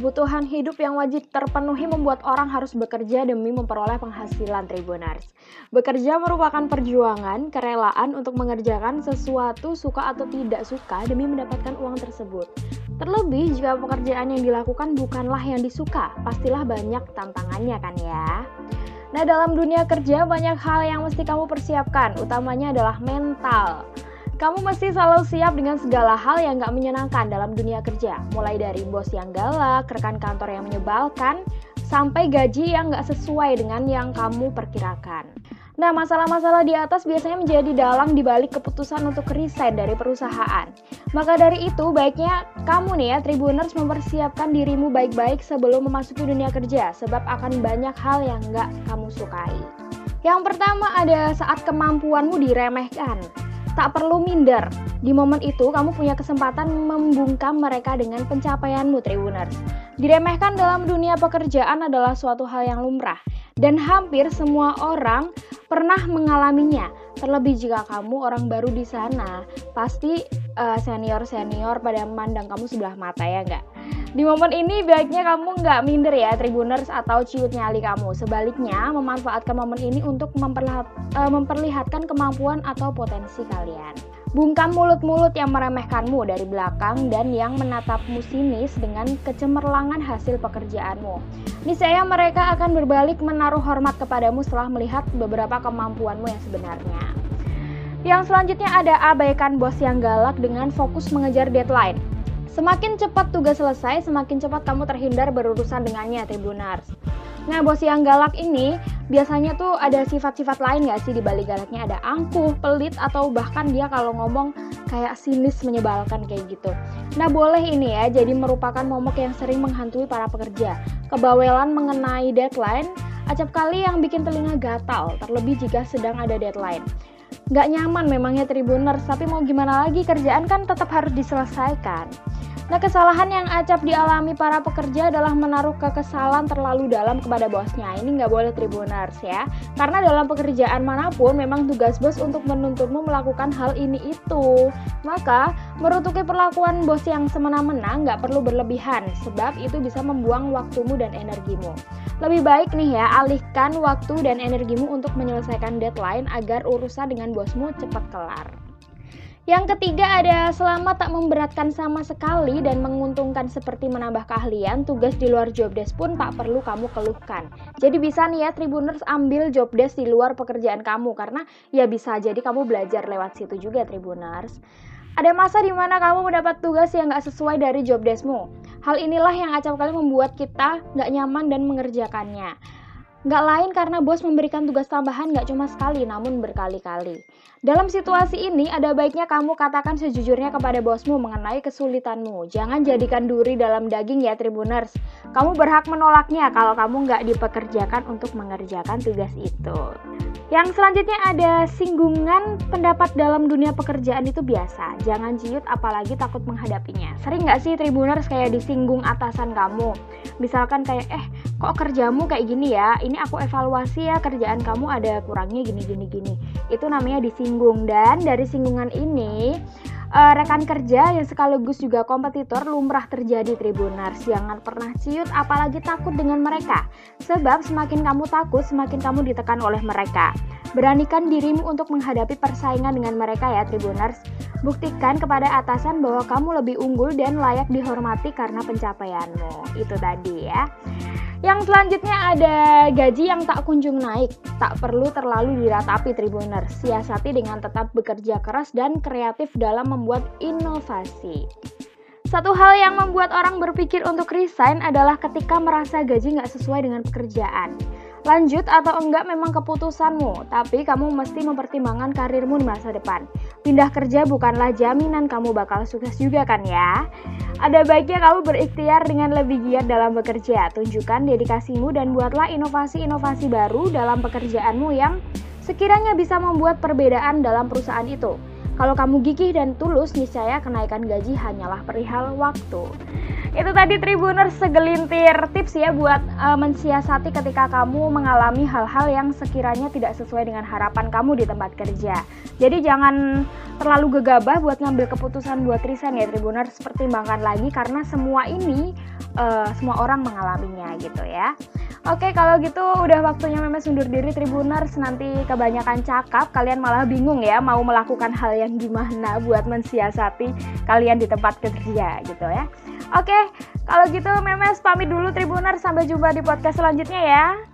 Kebutuhan hidup yang wajib terpenuhi membuat orang harus bekerja demi memperoleh penghasilan Tribuners. Bekerja merupakan perjuangan, kerelaan untuk mengerjakan sesuatu suka atau tidak suka demi mendapatkan uang tersebut. Terlebih jika pekerjaan yang dilakukan bukanlah yang disuka, pastilah banyak tantangannya kan ya. Nah dalam dunia kerja banyak hal yang mesti kamu persiapkan, utamanya adalah mental. Kamu mesti selalu siap dengan segala hal yang gak menyenangkan dalam dunia kerja, mulai dari bos yang galak, rekan kantor yang menyebalkan, sampai gaji yang gak sesuai dengan yang kamu perkirakan. Nah, masalah-masalah di atas biasanya menjadi dalang dibalik keputusan untuk resign dari perusahaan. Maka dari itu, baiknya kamu nih ya, Tribuners mempersiapkan dirimu baik-baik sebelum memasuki dunia kerja, sebab akan banyak hal yang gak kamu sukai. Yang pertama ada saat kemampuanmu diremehkan. Tak perlu minder. Di momen itu kamu punya kesempatan membungkam mereka dengan pencapaianmu Tribuners. Diremehkan dalam dunia pekerjaan adalah suatu hal yang lumrah dan hampir semua orang pernah mengalaminya. Terlebih jika kamu orang baru di sana, pasti uh, senior-senior pada memandang kamu sebelah mata ya enggak? Di momen ini baiknya kamu nggak minder ya Tribuners atau ciut nyali kamu. Sebaliknya memanfaatkan momen ini untuk uh, memperlihatkan kemampuan atau potensi kalian. Bungkam mulut-mulut yang meremehkanmu dari belakang dan yang menatapmu sinis dengan kecemerlangan hasil pekerjaanmu. Niscaya mereka akan berbalik menaruh hormat kepadamu setelah melihat beberapa kemampuanmu yang sebenarnya. Yang selanjutnya ada abaikan bos yang galak dengan fokus mengejar deadline. Semakin cepat tugas selesai, semakin cepat kamu terhindar berurusan dengannya, Tribunars. Nah, bos yang galak ini biasanya tuh ada sifat-sifat lain gak sih di balik galaknya? Ada angkuh, pelit, atau bahkan dia kalau ngomong kayak sinis menyebalkan kayak gitu. Nah, boleh ini ya, jadi merupakan momok yang sering menghantui para pekerja. Kebawelan mengenai deadline, acap kali yang bikin telinga gatal, terlebih jika sedang ada deadline. Gak nyaman memangnya Tribuners, tapi mau gimana lagi, kerjaan kan tetap harus diselesaikan. Nah, kesalahan yang acap dialami para pekerja adalah menaruh kekesalan terlalu dalam kepada bosnya. Ini nggak boleh tribuners ya. Karena dalam pekerjaan mana pun memang tugas bos untuk menuntutmu melakukan hal ini itu. Maka, merutuki perlakuan bos yang semena-mena nggak perlu berlebihan, sebab itu bisa membuang waktumu dan energimu. Lebih baik nih ya, alihkan waktu dan energimu untuk menyelesaikan deadline agar urusan dengan bosmu cepat kelar. Yang ketiga ada selama tak memberatkan sama sekali dan menguntungkan seperti menambah keahlian, tugas di luar job desk pun tak perlu kamu keluhkan. Jadi bisa nih ya Tribuners ambil job desk di luar pekerjaan kamu karena ya bisa jadi kamu belajar lewat situ juga Tribuners. Ada masa di mana kamu mendapat tugas yang gak sesuai dari job deskmu. Hal inilah yang acap kali membuat kita gak nyaman dan mengerjakannya. Gak lain karena bos memberikan tugas tambahan gak cuma sekali namun berkali-kali. Dalam situasi ini ada baiknya kamu katakan sejujurnya kepada bosmu mengenai kesulitanmu. Jangan jadikan duri dalam daging ya Tribuners. Kamu berhak menolaknya kalau kamu gak dipekerjakan untuk mengerjakan tugas itu. Yang selanjutnya ada singgungan pendapat dalam dunia pekerjaan itu biasa. Jangan ciut apalagi takut menghadapinya. Sering nggak sih tribuners kayak disinggung atasan kamu? Misalkan kayak, eh kok kerjamu kayak gini ya? Ini aku evaluasi ya kerjaan kamu ada kurangnya gini gini gini. Itu namanya disinggung dan dari singgungan ini uh, rekan kerja yang sekaligus juga kompetitor lumrah terjadi Tribunars. Jangan pernah ciut apalagi takut dengan mereka. Sebab semakin kamu takut, semakin kamu ditekan oleh mereka. Beranikan dirimu untuk menghadapi persaingan dengan mereka ya Tribuners. Buktikan kepada atasan bahwa kamu lebih unggul dan layak dihormati karena pencapaianmu. Itu tadi ya. Yang selanjutnya ada gaji yang tak kunjung naik. Tak perlu terlalu diratapi Tribuner. Siasati dengan tetap bekerja keras dan kreatif dalam membuat inovasi. Satu hal yang membuat orang berpikir untuk resign adalah ketika merasa gaji nggak sesuai dengan pekerjaan. Lanjut atau enggak memang keputusanmu, tapi kamu mesti mempertimbangkan karirmu di masa depan. Pindah kerja bukanlah jaminan kamu bakal sukses juga kan ya. Ada baiknya kamu berikhtiar dengan lebih giat dalam bekerja. Tunjukkan dedikasimu dan buatlah inovasi-inovasi baru dalam pekerjaanmu yang sekiranya bisa membuat perbedaan dalam perusahaan itu. Kalau kamu gigih dan tulus, niscaya kenaikan gaji hanyalah perihal waktu. Itu tadi Tribuner segelintir tips ya buat uh, mensiasati ketika kamu mengalami hal-hal yang sekiranya tidak sesuai dengan harapan kamu di tempat kerja. Jadi jangan terlalu gegabah buat ngambil keputusan buat resign ya Tribuner, pertimbangkan lagi karena semua ini uh, semua orang mengalaminya gitu ya. Oke, kalau gitu udah waktunya Memes undur diri Tribuners. Nanti kebanyakan cakap, kalian malah bingung ya mau melakukan hal yang gimana buat mensiasati kalian di tempat kerja gitu ya. Oke, kalau gitu Memes pamit dulu Tribuners. Sampai jumpa di podcast selanjutnya ya.